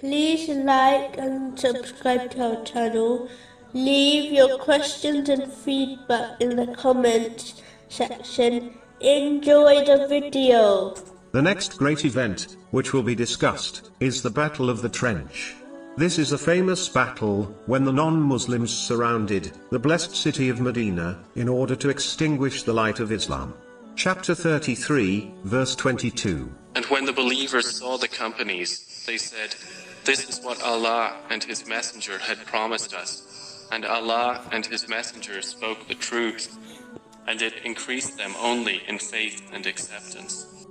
Please like and subscribe to our channel. Leave your questions and feedback in the comments section. Enjoy the video. The next great event, which will be discussed, is the Battle of the Trench. This is a famous battle, when the non-Muslims surrounded the blessed city of Medina, in order to extinguish the light of Islam. Chapter 33, verse 22. And when the believers saw the companies, they said, This is what Allah and His Messenger had promised us. And Allah and His Messenger spoke the truth, and it increased them only in faith and acceptance.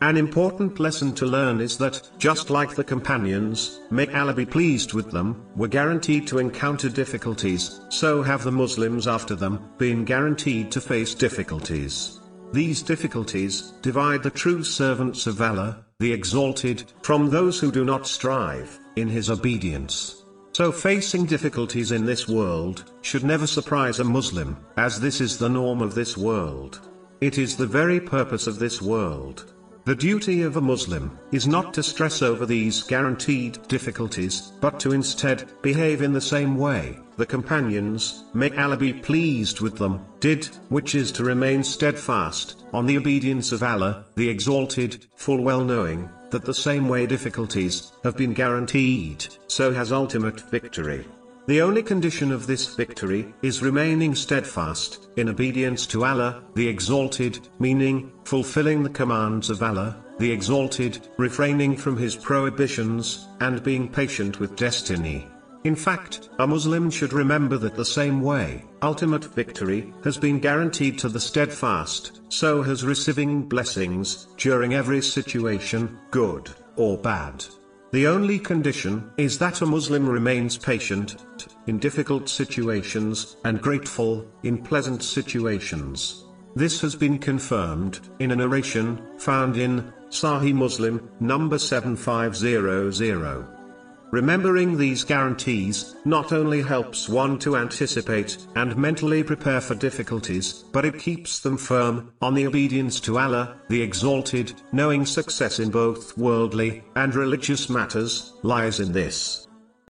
An important lesson to learn is that, just like the companions, may Allah be pleased with them, were guaranteed to encounter difficulties, so have the Muslims after them, been guaranteed to face difficulties. These difficulties, divide the true servants of Allah, the exalted, from those who do not strive, in his obedience. So facing difficulties in this world, should never surprise a Muslim, as this is the norm of this world. It is the very purpose of this world. The duty of a Muslim is not to stress over these guaranteed difficulties, but to instead behave in the same way the companions, may Allah be pleased with them, did, which is to remain steadfast on the obedience of Allah, the Exalted, full well knowing that the same way difficulties have been guaranteed, so has ultimate victory. The only condition of this victory is remaining steadfast in obedience to Allah, the Exalted, meaning fulfilling the commands of Allah, the Exalted, refraining from His prohibitions, and being patient with destiny. In fact, a Muslim should remember that the same way, ultimate victory has been guaranteed to the steadfast, so has receiving blessings during every situation, good or bad. The only condition is that a Muslim remains patient in difficult situations and grateful in pleasant situations. This has been confirmed in a narration found in Sahih Muslim number 7500. Remembering these guarantees not only helps one to anticipate and mentally prepare for difficulties, but it keeps them firm on the obedience to Allah, the Exalted, knowing success in both worldly and religious matters lies in this.